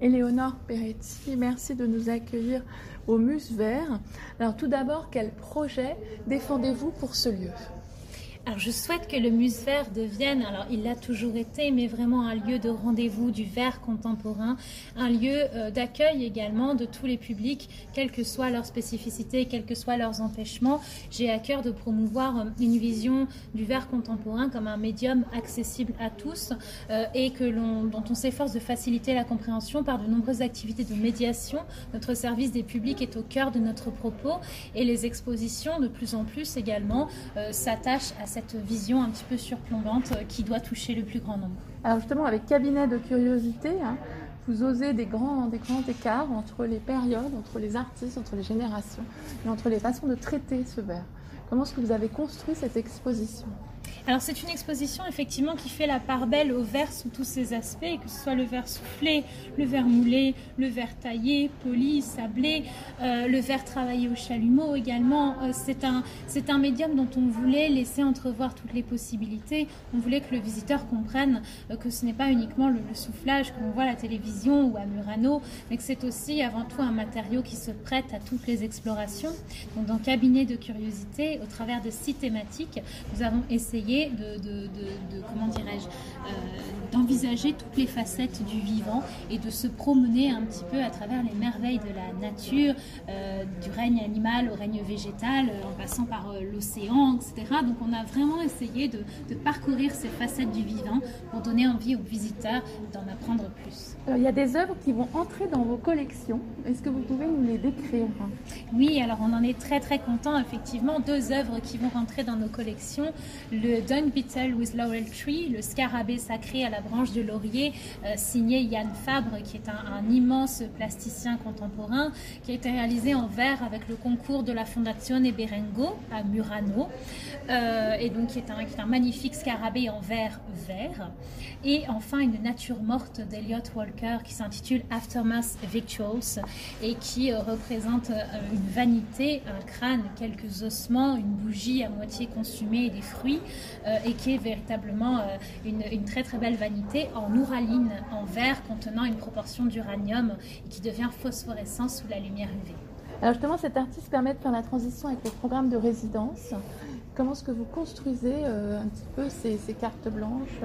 Éléonore Peretti, merci de nous accueillir au Muse Vert. Alors tout d'abord, quel projet défendez-vous pour ce lieu? Alors je souhaite que le Muse Vert devienne, alors il l'a toujours été, mais vraiment un lieu de rendez-vous du verre contemporain, un lieu euh, d'accueil également de tous les publics, quelle que soit leur spécificité, quels que soient leurs empêchements. J'ai à cœur de promouvoir euh, une vision du verre contemporain comme un médium accessible à tous euh, et que dont on s'efforce de faciliter la compréhension par de nombreuses activités de médiation. Notre service des publics est au cœur de notre propos et les expositions de plus en plus également s'attachent à cette vision un petit peu surplombante euh, qui doit toucher le plus grand nombre. Alors justement, avec Cabinet de curiosité, hein, vous osez des grands, des grands écarts entre les périodes, entre les artistes, entre les générations et entre les façons de traiter ce verre. Comment est-ce que vous avez construit cette exposition? Alors c'est une exposition effectivement qui fait la part belle au verre sous tous ses aspects, que ce soit le verre soufflé, le verre moulé, le verre taillé, poli, sablé, euh, le verre travaillé au chalumeau également. Euh, c'est un, un médium dont on voulait laisser entrevoir toutes les possibilités. On voulait que le visiteur comprenne euh, que ce n'est pas uniquement le, soufflage que l'on voit à la télévision ou à Murano, mais que c'est aussi avant tout un matériau qui se prête à toutes les explorations. Donc dans Cabinet de curiosité, au travers de six thématiques, nous avons essayé de, comment dirais-je, euh, d'envisager toutes les facettes du vivant et de se promener un petit peu à travers les merveilles de la nature, euh, du règne animal au règne végétal, euh, en passant par l'océan, etc. Donc on a vraiment essayé de, parcourir ces facettes du vivant pour donner envie aux visiteurs d'en apprendre plus. il y a des œuvres qui vont entrer dans vos collections. Est-ce que vous pouvez nous les décrire? Oui, alors on en est très très content. Effectivement, deux œuvres qui vont rentrer dans nos collections. Le Dung Beetle with Laurel Tree, le scarabée sacré à la branche de laurier, euh, signé Yann Fabre, qui est un, immense plasticien contemporain, qui a été réalisé en verre avec le concours de la Fondazione Berengo à Murano, euh, et donc qui est, un, un magnifique scarabée en verre vert. Et enfin, une nature morte d'Eliot Walker qui s'intitule Aftermath Victuals et qui euh, représente une vanité, un crâne, quelques ossements, une bougie à moitié consumée et des fruits. Euh, et qui est véritablement euh, une, très très belle vanité en ouraline, en verre contenant une proportion d'uranium et qui devient phosphorescent sous la lumière UV. Alors justement, cet artiste permet de faire la transition avec le programme de résidence. Comment est-ce que vous construisez euh, un petit peu ces, ces cartes blanches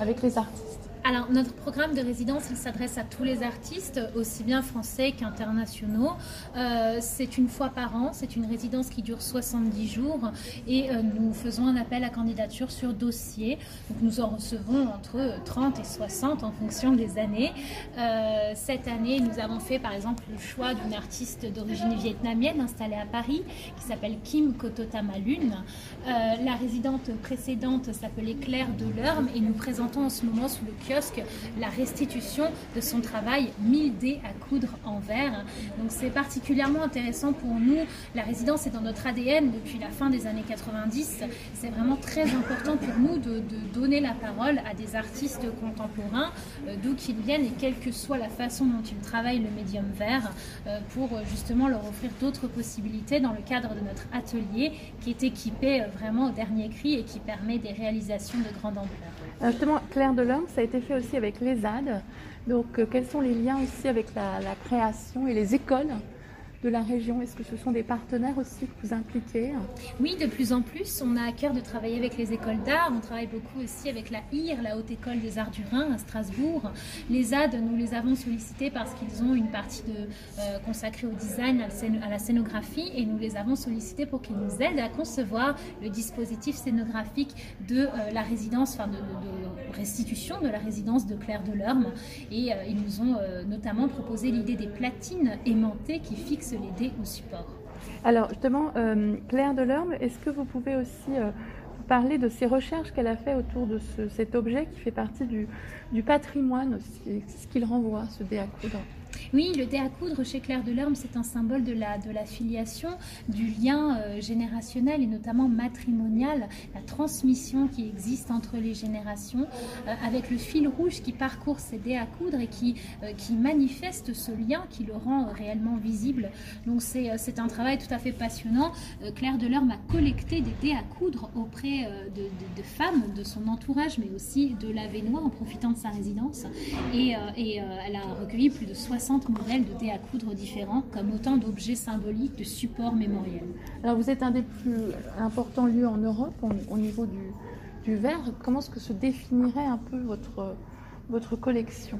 avec les artistes? Alors, notre programme de résidence, il s'adresse à tous les artistes, aussi bien français qu'internationaux. Euh, c'est une fois par an, c'est une résidence qui dure 70 jours et euh, nous faisons un appel à candidature sur dossier. Donc, nous en recevons entre 30 et 60 en fonction des années. Euh, cette année, nous avons fait par exemple le choix d'une artiste d'origine vietnamienne installée à Paris qui s'appelle Kim Kototamalun. la résidente précédente s'appelait Claire Delorme et nous présentons en ce moment sous le kiosque la restitution de son travail 1000 dés à coudre en verre. Donc c'est particulièrement intéressant pour nous. La résidence est dans notre ADN depuis la fin des années 90. C'est vraiment très important pour nous de, donner la parole à des artistes contemporains, euh, d'où qu'ils viennent et quelle que soit la façon dont ils travaillent le médium verre, euh, pour euh, justement leur offrir d'autres possibilités dans le cadre de notre atelier qui est équipé vraiment au dernier cri et qui permet des réalisations de grande ampleur. Justement, Claire Delorme, ça a été aussi avec les ZAD. Donc, euh, quels sont les liens aussi avec la création et les écoles de la région Est-ce que ce sont des partenaires aussi que vous impliquez Oui, de plus en plus. On a à cœur de travailler avec les écoles d'art. On travaille beaucoup aussi avec la IR, la Haute École des Arts du Rhin à Strasbourg. Les AD, nous les avons sollicités parce qu'ils ont une partie de, euh, consacrée au design, à la scénographie, et nous les avons sollicités pour qu'ils nous aident à concevoir le dispositif scénographique de euh, la résidence, enfin de, restitution de la résidence de Claire Delorme. Et euh, ils nous ont notamment proposé l'idée des platines aimantées qui fixent dés au support. Alors justement, euh, Claire Delorme, est-ce que vous pouvez aussi euh, parler de ces recherches qu'elle a fait autour de cet objet qui fait partie du, du patrimoine, ce qu'il renvoie, ce dé à Oui, le dé à coudre chez Claire Delorme, c'est un symbole de la, la filiation, du lien euh, générationnel et notamment matrimonial, la transmission qui existe entre les générations, euh, avec le fil rouge qui parcourt ces dés à coudre et qui, euh, manifeste ce lien, qui le rend réellement visible. Donc c'est un travail tout à fait passionnant. Claire Delorme a collecté des dés à coudre auprès de, femmes de son entourage, mais aussi de l'Avenois en profitant de sa résidence. Et elle a recueilli plus de 60 modèles de dés à coudre différents, comme autant d'objets symboliques, de supports mémoriels. Alors vous êtes un des plus importants lieux en Europe au, niveau du, du verre. Comment est-ce que se définirait un peu votre, votre collection?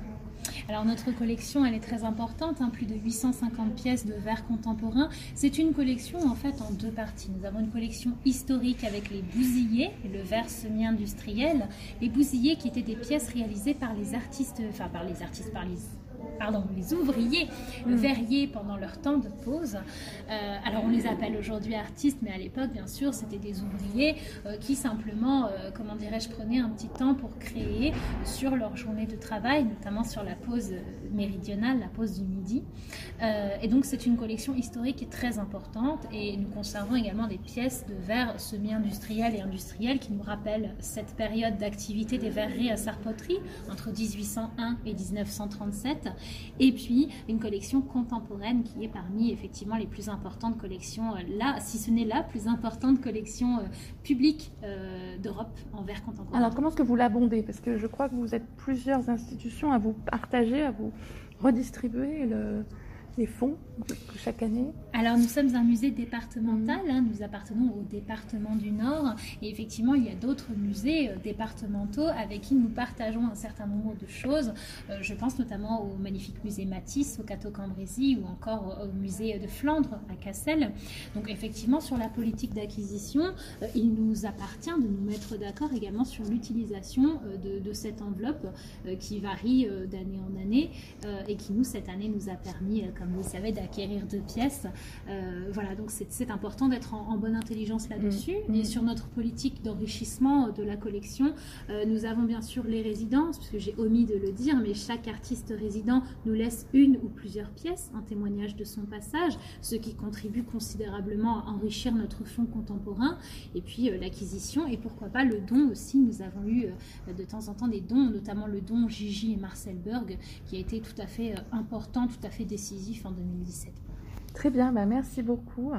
Alors notre collection, elle est très importante, hein, plus de 850 pièces de verre contemporain. C'est une collection en fait en deux parties. Nous avons une collection historique avec les bousillés, le verre semi-industriel, les bousillés qui étaient des pièces réalisées par les artistes, enfin par les artistes, par les pardon, les ouvriers mm. verriers pendant leur temps de pause. Euh, alors on les appelle aujourd'hui artistes, mais à l'époque, bien sûr, c'était des ouvriers euh, qui simplement, euh, comment dirais-je, prenaient un petit temps pour créer sur leur journée de travail, notamment sur la pause méridionale, la pause du midi. et donc c'est une collection historique qui est très importante et nous conservons également des pièces de verre semi-industriel et industriel qui nous rappellent cette période d'activité des verreries à Sarpoterie entre 1801 et 1937 et puis une collection contemporaine qui est parmi effectivement les plus importantes collections, euh, là, si ce n'est la plus importante collection euh, publique euh, d'Europe en verre contemporain. Alors comment est-ce que vous l'abondez? Parce que je crois que vous êtes plusieurs institutions à vous partager, à vous redistribuer le, fonds chaque année Alors nous sommes un musée départemental, hein, nous appartenons au département du Nord et effectivement il y a d'autres musées euh, départementaux avec qui nous partageons un certain nombre de choses. Euh, je pense notamment au magnifique musée Matisse au Cateau-Cambrésis ou encore au musée de Flandre à Cassel. Donc effectivement sur la politique d'acquisition, euh, il nous appartient de nous mettre d'accord également sur l'utilisation de, de, cette enveloppe qui varie d'année en année et qui nous cette année nous a permis comme vous savez, d'acquérir deux pièces. Euh, voilà, donc c'est important d'être en, bonne intelligence là-dessus. Mm. Et sur notre politique d'enrichissement de la collection, euh, nous avons bien sûr les résidences, puisque j'ai omis de le dire, mais chaque artiste résident nous laisse une ou plusieurs pièces en témoignage de son passage, ce qui contribue considérablement à enrichir notre fonds contemporain. Et puis euh, l'acquisition et pourquoi pas le don aussi. Nous avons eu de temps en temps des dons, notamment le don Gigi et Marcel Berg, qui a été tout à fait important, tout à fait décisif en 2017. Très bien, bah merci beaucoup.